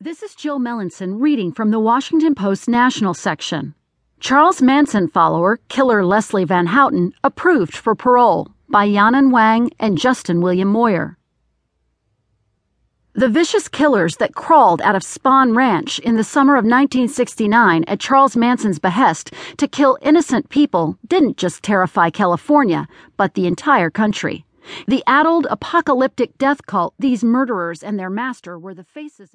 This is Jill Melancon reading from the Washington Post National section. Charles Manson follower, killer Leslie Van Houten, approved for parole by Yanan Wang and Justin William Moyer. The vicious killers that crawled out of Spahn Ranch in the summer of 1969 at Charles Manson's behest to kill innocent people didn't just terrify California, but the entire country. The addled, apocalyptic death cult these murderers and their master were the faces.